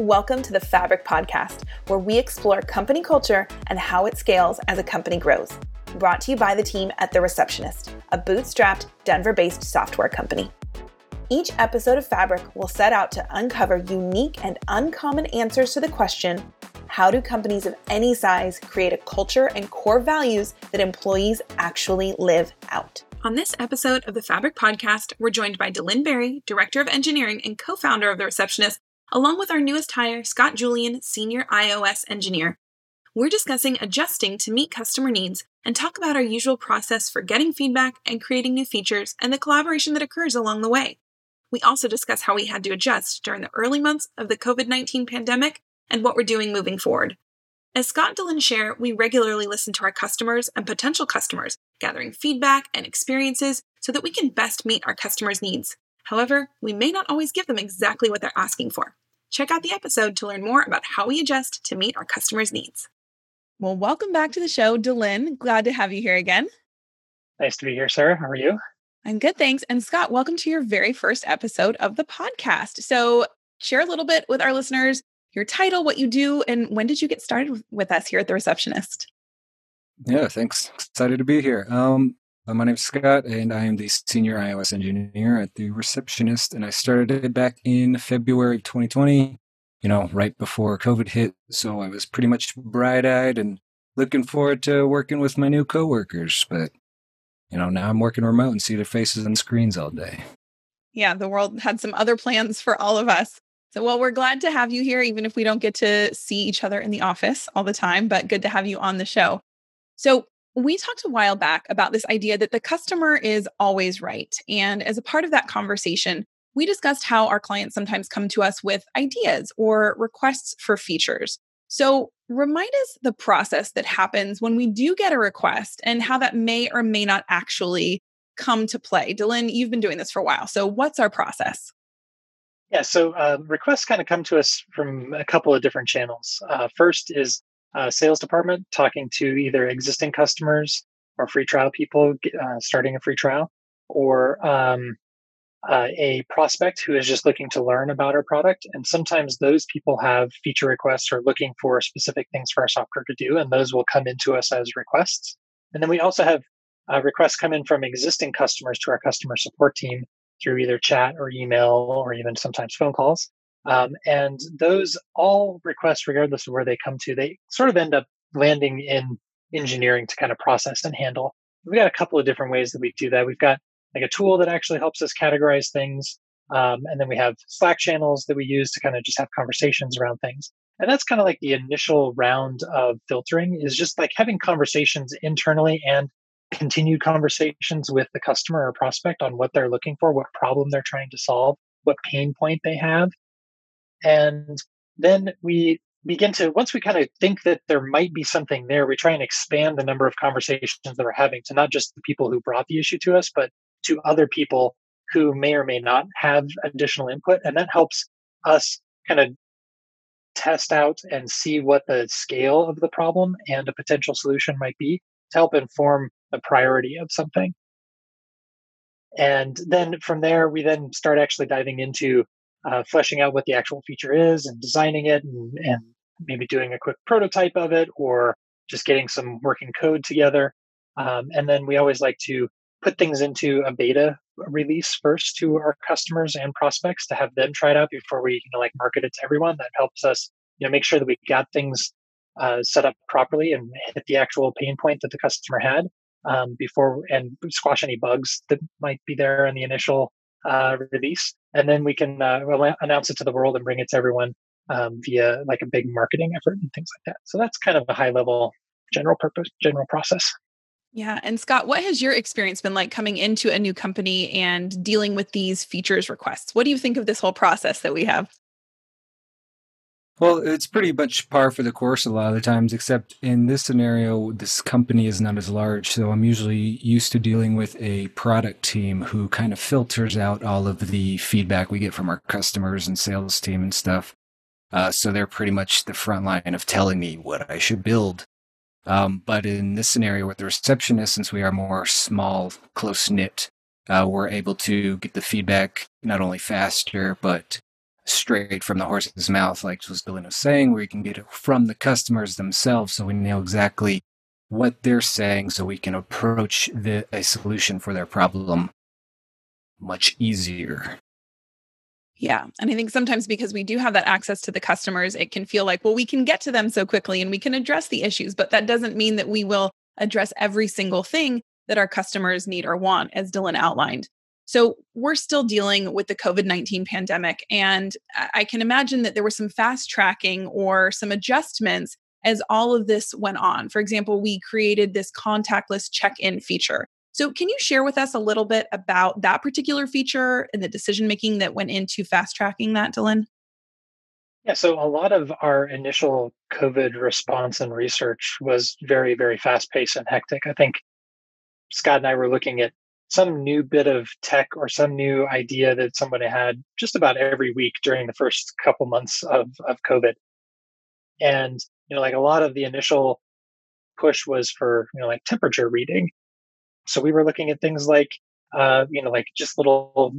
Welcome to the Fabric Podcast, where we explore company culture and how it scales as a company grows. Brought to you by the team at The Receptionist, a bootstrapped, Denver based software company. Each episode of Fabric will set out to uncover unique and uncommon answers to the question how do companies of any size create a culture and core values that employees actually live out? On this episode of the Fabric Podcast, we're joined by Delynn Berry, Director of Engineering and co founder of The Receptionist, along with our newest hire, Scott Julian, Senior iOS Engineer. We're discussing adjusting to meet customer needs and talk about our usual process for getting feedback and creating new features and the collaboration that occurs along the way. We also discuss how we had to adjust during the early months of the COVID 19 pandemic and what we're doing moving forward. As Scott Delynn share, we regularly listen to our customers and potential customers, gathering feedback and experiences so that we can best meet our customers' needs. However, we may not always give them exactly what they're asking for. Check out the episode to learn more about how we adjust to meet our customers' needs. Well, welcome back to the show, Delynn. Glad to have you here again. Nice to be here, Sarah. How are you? I'm good, thanks. And Scott, welcome to your very first episode of the podcast. So, share a little bit with our listeners your title, what you do, and when did you get started with us here at The Receptionist? Yeah, thanks. Excited to be here. Um, Uh, my name's Scott, and I am the senior iOS engineer at The Receptionist, and I started it back in February of 2020, you know, right before COVID hit. So I was pretty much bright eyed and looking forward to working with my new coworkers. But, you know, now I'm working remote and see their faces on screens all day. Yeah, the world had some other plans for all of us. So, well, we're glad to have you here, even if we don't get to see each other in the office all the time, but good to have you on the show. So, we talked a while back about this idea that the customer is always right. And as a part of that conversation, we discussed how our clients sometimes come to us with ideas or requests for features. So, remind us the process that happens when we do get a request and how that may or may not actually come to play. Delynn, you've been doing this for a while. So, what's our process? Yeah, so uh, requests kind of come to us from a couple of different channels. Uh, first is uh, sales department talking to either existing customers or free trial people uh, starting a free trial, or um, uh, a prospect who is just looking to learn about our product. And sometimes those people have feature requests or looking for specific things for our software to do, and those will come into us as requests. And then we also have uh, requests come in from existing customers to our customer support team through either chat or email or even sometimes phone calls. Um, and those all requests, regardless of where they come to, they sort of end up landing in engineering to kind of process and handle. We've got a couple of different ways that we do that. We've got like a tool that actually helps us categorize things. Um, and then we have Slack channels that we use to kind of just have conversations around things. And that's kind of like the initial round of filtering is just like having conversations internally and continued conversations with the customer or prospect on what they're looking for, what problem they're trying to solve, what pain point they have. And then we begin to, once we kind of think that there might be something there, we try and expand the number of conversations that we're having to not just the people who brought the issue to us, but to other people who may or may not have additional input. And that helps us kind of test out and see what the scale of the problem and a potential solution might be to help inform the priority of something. And then from there, we then start actually diving into uh, fleshing out what the actual feature is and designing it and, and maybe doing a quick prototype of it or just getting some working code together. Um, and then we always like to put things into a beta release first to our customers and prospects to have them try it out before we you know, like market it to everyone. That helps us you know make sure that we got things uh, set up properly and hit the actual pain point that the customer had um, before and squash any bugs that might be there in the initial uh, release. And then we can uh, announce it to the world and bring it to everyone um, via like a big marketing effort and things like that. So that's kind of a high level general purpose, general process. Yeah. And Scott, what has your experience been like coming into a new company and dealing with these features requests? What do you think of this whole process that we have? Well, it's pretty much par for the course a lot of the times, except in this scenario, this company is not as large. So I'm usually used to dealing with a product team who kind of filters out all of the feedback we get from our customers and sales team and stuff. Uh, so they're pretty much the front line of telling me what I should build. Um, but in this scenario with the receptionist, since we are more small, close knit, uh, we're able to get the feedback not only faster, but straight from the horse's mouth, like Delynn was saying, where you can get it from the customers themselves so we know exactly what they're saying so we can approach the, a solution for their problem much easier. Yeah. And I think sometimes because we do have that access to the customers, it can feel like, well, we can get to them so quickly and we can address the issues, but that doesn't mean that we will address every single thing that our customers need or want, as Delynn outlined. So we're still dealing with the COVID 19 pandemic. And I can imagine that there was some fast tracking or some adjustments as all of this went on. For example, we created this contactless check in feature. So, can you share with us a little bit about that particular feature and the decision making that went into fast tracking that, Delynn? Yeah, so a lot of our initial COVID response and research was very, very fast paced and hectic. I think Scott and I were looking at some new bit of tech or some new idea that somebody had just about every week during the first couple months of, of COVID. And, you know, like a lot of the initial push was for, you know, like temperature reading. So we were looking at things like, uh, you know, like just little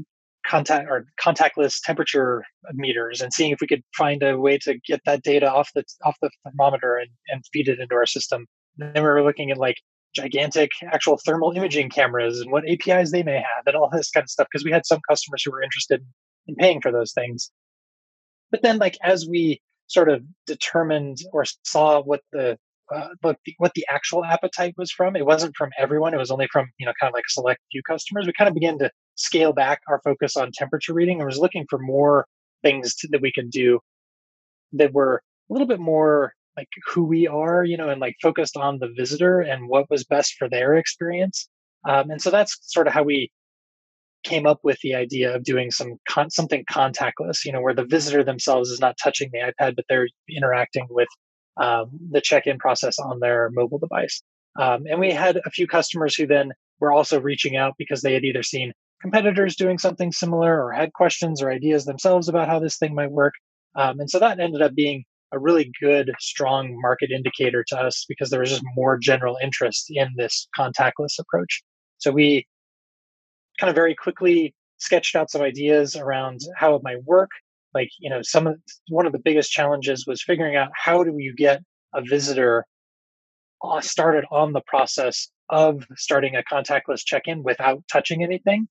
contact or contactless temperature meters and seeing if we could find a way to get that data off the off the thermometer and, and feed it into our system. And then we were looking at like gigantic actual thermal imaging cameras and what APIs they may have and all this kind of stuff because we had some customers who were interested in paying for those things. But then, like as we sort of determined or saw what the uh, what the, actual appetite was from, it wasn't from everyone. It was only from you know kind of like a select few customers. We kind of began to scale back our focus on temperature reading and was looking for more things to, that we can do that were a little bit more like who we are, you know, and like focused on the visitor and what was best for their experience. Um, and so that's sort of how we came up with the idea of doing some con- something contactless, you know, where the visitor themselves is not touching the iPad, but they're interacting with um, the check-in process on their mobile device. Um, and we had a few customers who then were also reaching out because they had either seen competitors doing something similar or had questions or ideas themselves about how this thing might work. Um, and so that ended up being a really good, strong market indicator to us because there was just more general interest in this contactless approach. So we kind of very quickly sketched out some ideas around how it might work. Like, you know, some of one of the biggest challenges was figuring out how do you get a visitor uh, started on the process of starting a contactless check-in without touching anything.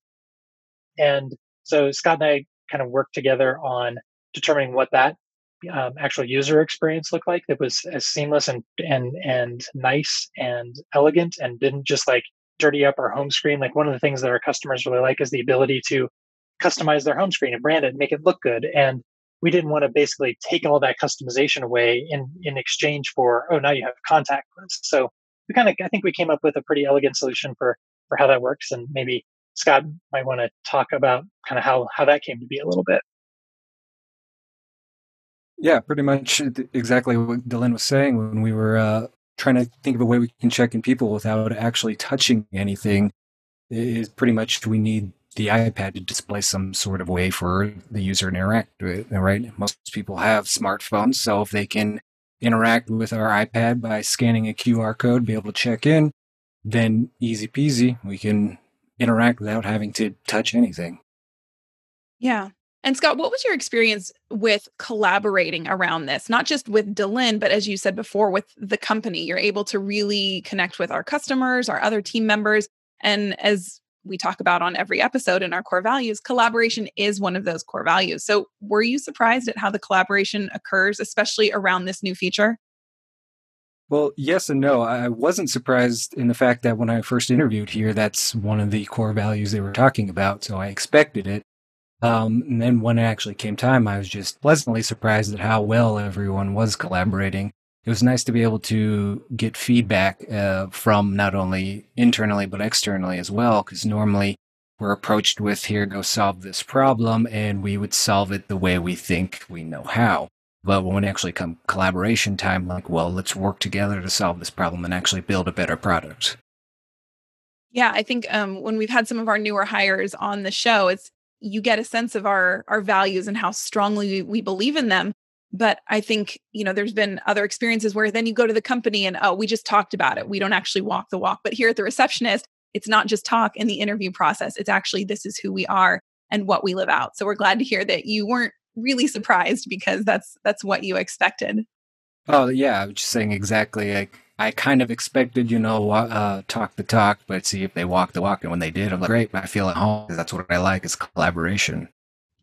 And so Scott and I kind of worked together on determining what that um, actual user experience look like that was as seamless and and and nice and elegant and didn't just like dirty up our home screen. Like one of the things that our customers really like is the ability to customize their home screen and brand it and make it look good. And we didn't want to basically take all that customization away in in exchange for oh now you have contactless. So we kind of I think we came up with a pretty elegant solution for for how that works and maybe Scott might want to talk about kind of how how that came to be a little bit. Yeah, pretty much exactly what Delynn was saying when we were uh, trying to think of a way we can check in people without actually touching anything. Is pretty much we need the iPad to display some sort of way for the user to interact with. Right? Most people have smartphones, so if they can interact with our iPad by scanning a QR code, be able to check in, then easy peasy, we can interact without having to touch anything. Yeah. And Scott, what was your experience with collaborating around this? Not just with Delynn, but as you said before, with the company. You're able to really connect with our customers, our other team members. And as we talk about on every episode in our core values, collaboration is one of those core values. So, were you surprised at how the collaboration occurs, especially around this new feature? Well, yes and no. I wasn't surprised in the fact that when I first interviewed here, that's one of the core values they were talking about. So I expected it. Um, and then when it actually came time, I was just pleasantly surprised at how well everyone was collaborating. It was nice to be able to get feedback uh, from not only internally but externally as well, because normally we're approached with here, go solve this problem, and we would solve it the way we think we know how. But when it actually come collaboration time, like, well, let's work together to solve this problem and actually build a better product. Yeah, I think um, when we've had some of our newer hires on the show, it's you get a sense of our our values and how strongly we believe in them but i think you know there's been other experiences where then you go to the company and oh we just talked about it we don't actually walk the walk but here at the receptionist it's not just talk in the interview process it's actually this is who we are and what we live out so we're glad to hear that you weren't really surprised because that's that's what you expected. Oh yeah, I was just saying exactly. Like I kind of expected, you know, uh, talk the talk, but see if they walk the walk. And when they did, I'm like, great, I feel at home. Because that's what I like is collaboration.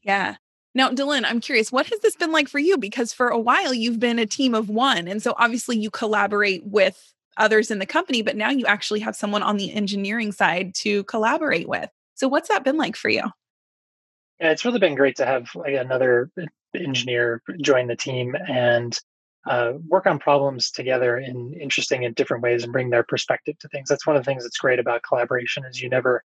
Yeah. Now, Delynn, I'm curious, what has this been like for you? Because for a while you've been a team of one. And so obviously you collaborate with others in the company, but now you actually have someone on the engineering side to collaborate with. So what's that been like for you? Yeah, it's really been great to have like another engineer join the team and uh, work on problems together in interesting and different ways and bring their perspective to things. That's one of the things that's great about collaboration is you never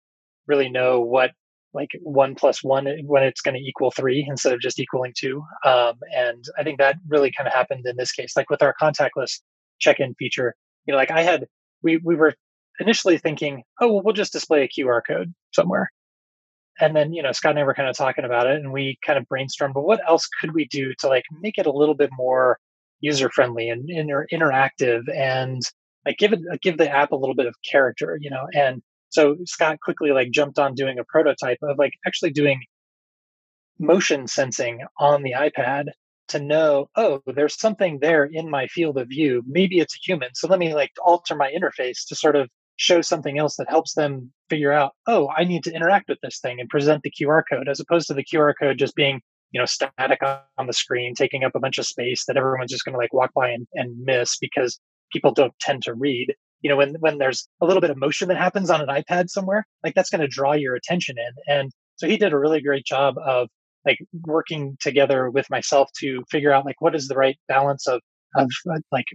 really know what like one plus one when it's going to equal three instead of just equaling two. Um, and I think that really kind of happened in this case, like with our contactless check-in feature. You know, like I had we we were initially thinking, oh, well, we'll just display a QR code somewhere. And then, you know, Scott and I were kind of talking about it and we kind of brainstormed, but what else could we do to like make it a little bit more user friendly and inter- interactive and like give it give the app a little bit of character you know and so scott quickly like jumped on doing a prototype of like actually doing motion sensing on the ipad to know oh there's something there in my field of view. Maybe it's a human. So let me like alter my interface to sort of show something else that helps them figure out oh i need to interact with this thing and present the qr code as opposed to the qr code just being you know static on the screen taking up a bunch of space that everyone's just going to like walk by and, and miss because people don't tend to read. You know when when there's a little bit of motion that happens on an ipad somewhere like that's going to draw your attention in. And so he did a really great job of like working together with myself to figure out like what is the right balance of of uh, like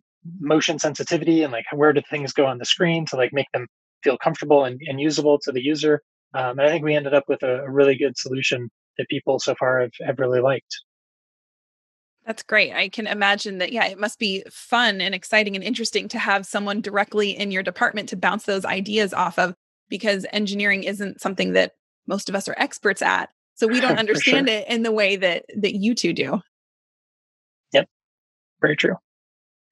motion sensitivity and like where do things go on the screen to like make them feel comfortable and, and usable to the user. Um, and i think we ended up with a, a really good solution that people so far have, have really liked. That's great. I can imagine that, yeah, it must be fun and exciting and interesting to have someone directly in your department to bounce those ideas off of because engineering isn't something that most of us are experts at. So we don't understand sure. it in the way that that you two do. Yep. Very true.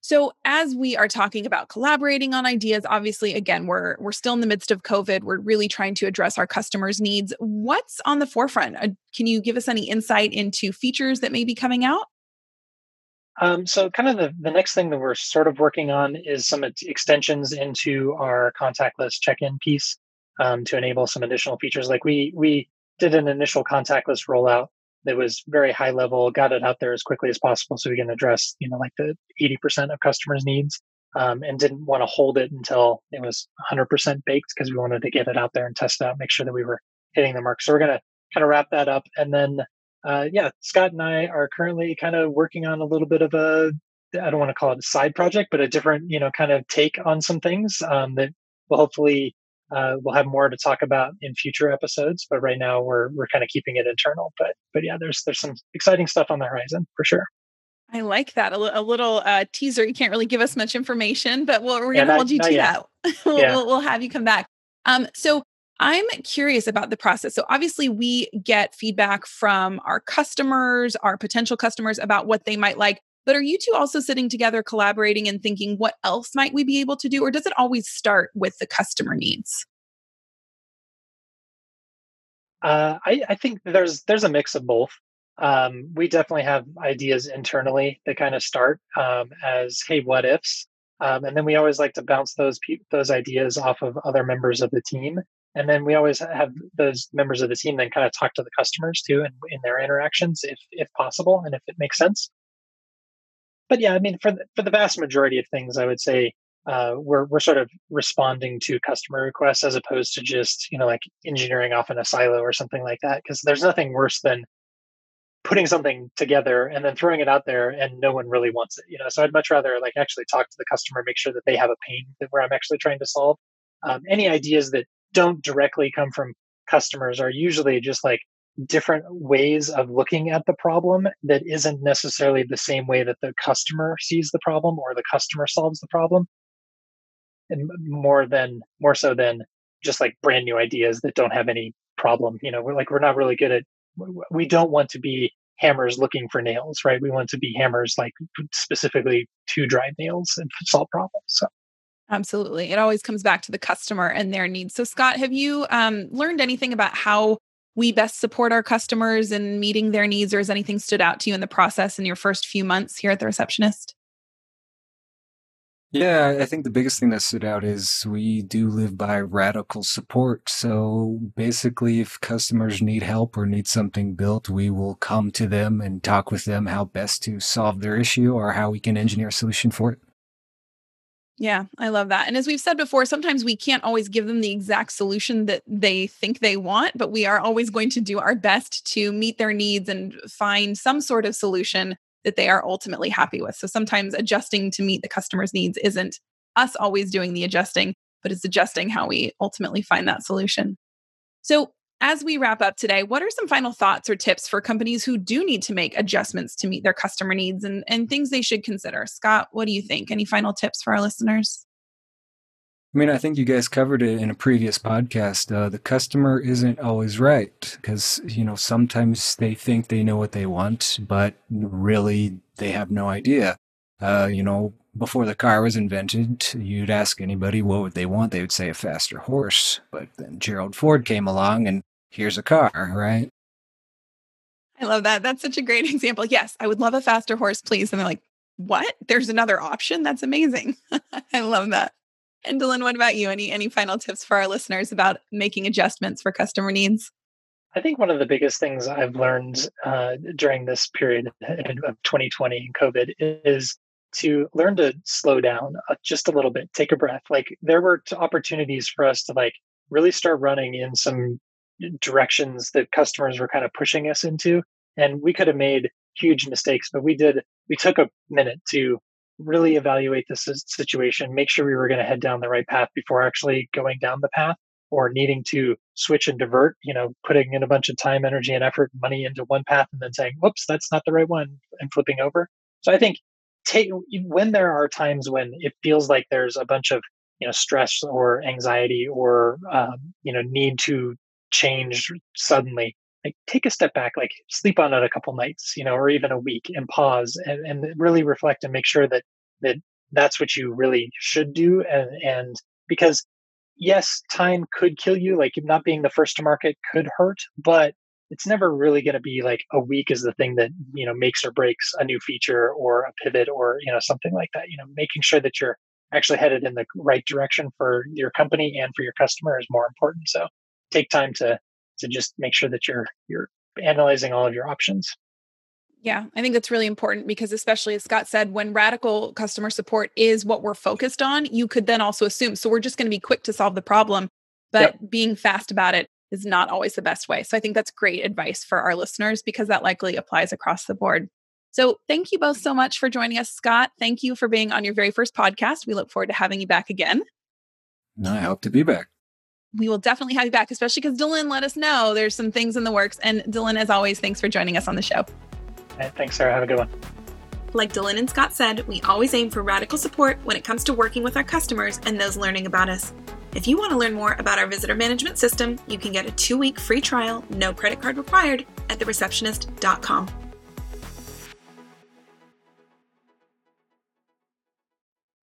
So as we are talking about collaborating on ideas, obviously again, we're we're still in the midst of COVID. We're really trying to address our customers' needs. What's on the forefront? Uh, can you give us any insight into features that may be coming out? Um, so kind of the, the next thing that we're sort of working on is some extensions into our contactless check-in piece um, to enable some additional features. Like we we did an initial contactless rollout that was very high level, got it out there as quickly as possible so we can address, you know, like the 80% of customers' needs. Um, and didn't want to hold it until it was 100% baked because we wanted to get it out there and test it out, make sure that we were hitting the mark. So we're going to kind of wrap that up. And then, uh, yeah, Scott and I are currently kind of working on a little bit of a, I don't want to call it a side project, but a different, you know, kind of take on some things um, that will hopefully uh, we'll have more to talk about in future episodes, but right now we're we're kind of keeping it internal. But but yeah, there's there's some exciting stuff on the horizon for sure. I like that. A, l- a little uh, teaser. You can't really give us much information, but we we are going to hold you to yet. that. we'll, yeah. we'll, we'll have you come back. Um, so I'm curious about the process. So obviously, we get feedback from our customers, our potential customers about what they might like. But are you two also sitting together, collaborating and thinking, what else might we be able to do? Or does it always start with the customer needs? Uh, I, I, think there's there's a mix of both. Um, we definitely have ideas internally that kind of start um, as, "Hey, what ifs," um, and then we always like to bounce those pe- those ideas off of other members of the team, and then we always have those members of the team then kind of talk to the customers too, and in, in their interactions, if if possible, and if it makes sense but yeah, I mean, for the, for the vast majority of things, I would say uh, we're we're sort of responding to customer requests as opposed to just you know like engineering off in a silo or something like that. Because there's nothing worse than putting something together and then throwing it out there and no one really wants it. You know, so I'd much rather like actually talk to the customer, make sure that they have a pain that where I'm actually trying to solve. Um, any ideas that don't directly come from customers are usually just like different ways of looking at the problem that isn't necessarily the same way that the customer sees the problem or the customer solves the problem. And more than more so than just like brand new ideas that don't have any problem you know we're like we're not really good at we don't want to be hammers looking for nails right? We want to be hammers like specifically to drive nails and solve problems so. Absolutely it always comes back to the customer and their needs. So scott have you um, learned anything about how we best support our customers in meeting their needs, or has anything stood out to you in the process in your first few months here at the receptionist? Yeah, I think the biggest thing that stood out is we do live by radical support. So basically, if customers need help or need something built, we will come to them and talk with them how best to solve their issue or how we can engineer a solution for it. Yeah, I love that. And as we've said before, sometimes we can't always give them the exact solution that they think they want, but we are always going to do our best to meet their needs and find some sort of solution that they are ultimately happy with. So sometimes adjusting to meet the customer's needs isn't us always doing the adjusting, but it's adjusting how we ultimately find that solution. So, as we wrap up today, what are some final thoughts or tips for companies who do need to make adjustments to meet their customer needs and, and things they should consider? Scott, what do you think? Any final tips for our listeners? I mean, I think you guys covered it in a previous podcast. Uh, the customer isn't always right because, you know, sometimes they think they know what they want, but really they have no idea. Uh, you know, before the car was invented, you'd ask anybody what would they want. They would say a faster horse. But then Gerald Ford came along and here's a car, right? I love that. That's such a great example. Yes, I would love a faster horse, please. And they're like, what? There's another option? That's amazing. I love that. And Delynn, what about you? Any any final tips for our listeners about making adjustments for customer needs? I think one of the biggest things I've learned uh, during this period of 2020 and COVID is to learn to slow down uh, just a little bit, take a breath. Like there were opportunities for us to like really start running in some directions that customers were kind of pushing us into, and we could have made huge mistakes, but we did. We took a minute to really evaluate the situation, make sure we were going to head down the right path before actually going down the path or needing to switch and divert, you know, putting in a bunch of time, energy, and effort, money into one path and then saying, whoops, that's not the right one and flipping over. So I think take when there are times when it feels like there's a bunch of you know stress or anxiety or um, you know need to change suddenly like take a step back like sleep on it a couple nights you know or even a week and pause and, and really reflect and make sure that that that's what you really should do and and because yes time could kill you like not being the first to market could hurt but it's never really going to be like a week is the thing that you know makes or breaks a new feature or a pivot or you know something like that you know making sure that you're actually headed in the right direction for your company and for your customer is more important so take time to to just make sure that you're you're analyzing all of your options. Yeah, I think that's really important because, especially as Scott said, when radical customer support is what we're focused on, you could then also assume. So we're just going to be quick to solve the problem, but yep. being fast about it is not always the best way. So I think that's great advice for our listeners because that likely applies across the board. So thank you both so much for joining us, Scott. Thank you for being on your very first podcast. We look forward to having you back again. I hope to be back we will definitely have you back, especially because Delynn let us know there's some things in the works. And Delynn, as always, thanks for joining us on the show. thanks, Sarah. Have a good one. Like Delynn and Scott said, we always aim for radical support when it comes to working with our customers and those learning about us. If you want to learn more about our visitor management system, you can get a two week free trial, no credit card required, at thereceptionist.com.